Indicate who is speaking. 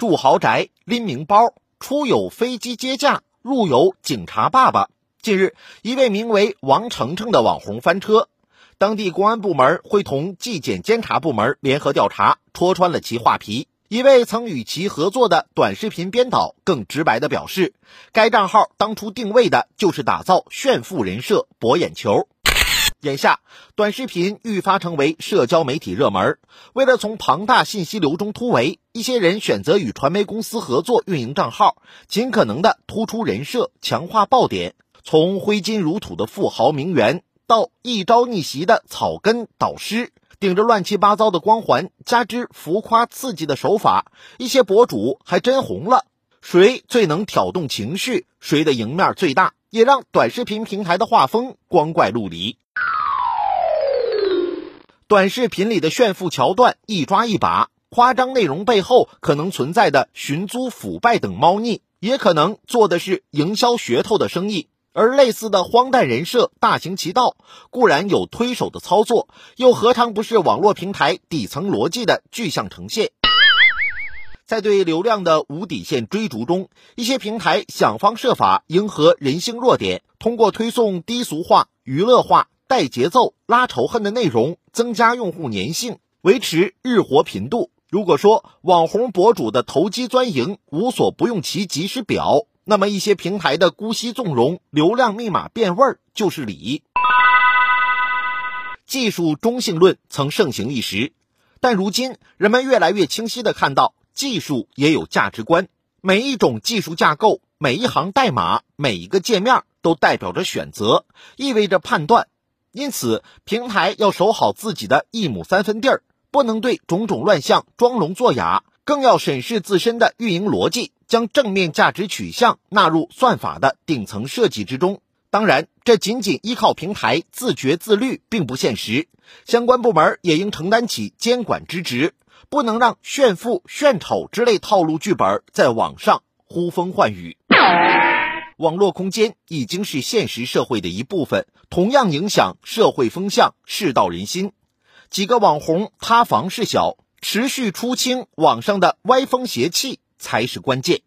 Speaker 1: 住豪宅、拎名包、出有飞机接驾、入有警察爸爸。近日，一位名为王程程的网红翻车，当地公安部门会同纪检监察部门联合调查，戳穿了其画皮。一位曾与其合作的短视频编导更直白地表示，该账号当初定位的就是打造炫富人设、博眼球。眼下，短视频愈发成为社交媒体热门。为了从庞大信息流中突围，一些人选择与传媒公司合作运营账号，尽可能的突出人设，强化爆点。从挥金如土的富豪名媛，到一朝逆袭的草根导师。顶着乱七八糟的光环，加之浮夸刺激的手法，一些博主还真红了。谁最能挑动情绪，谁的赢面最大，也让短视频平台的画风光怪陆离。短视频里的炫富桥段一抓一把，夸张内容背后可能存在的寻租、腐败等猫腻，也可能做的是营销噱头的生意。而类似的荒诞人设大行其道，固然有推手的操作，又何尝不是网络平台底层逻辑的具象呈现？在对流量的无底线追逐中，一些平台想方设法迎合人性弱点，通过推送低俗化、娱乐化、带节奏、拉仇恨的内容，增加用户粘性，维持日活频度。如果说网红博主的投机钻营无所不用其及时表。那么一些平台的姑息纵容、流量密码变味儿就是理。技术中性论曾盛行一时，但如今人们越来越清晰地看到，技术也有价值观。每一种技术架构、每一行代码、每一个界面都代表着选择，意味着判断。因此，平台要守好自己的一亩三分地儿，不能对种种乱象装聋作哑，更要审视自身的运营逻辑。将正面价值取向纳入算法的顶层设计之中。当然，这仅仅依靠平台自觉自律并不现实，相关部门也应承担起监管之职，不能让炫富、炫丑之类套路剧本在网上呼风唤雨。网络空间已经是现实社会的一部分，同样影响社会风向、世道人心。几个网红塌房事小，持续出清网上的歪风邪气。才是关键。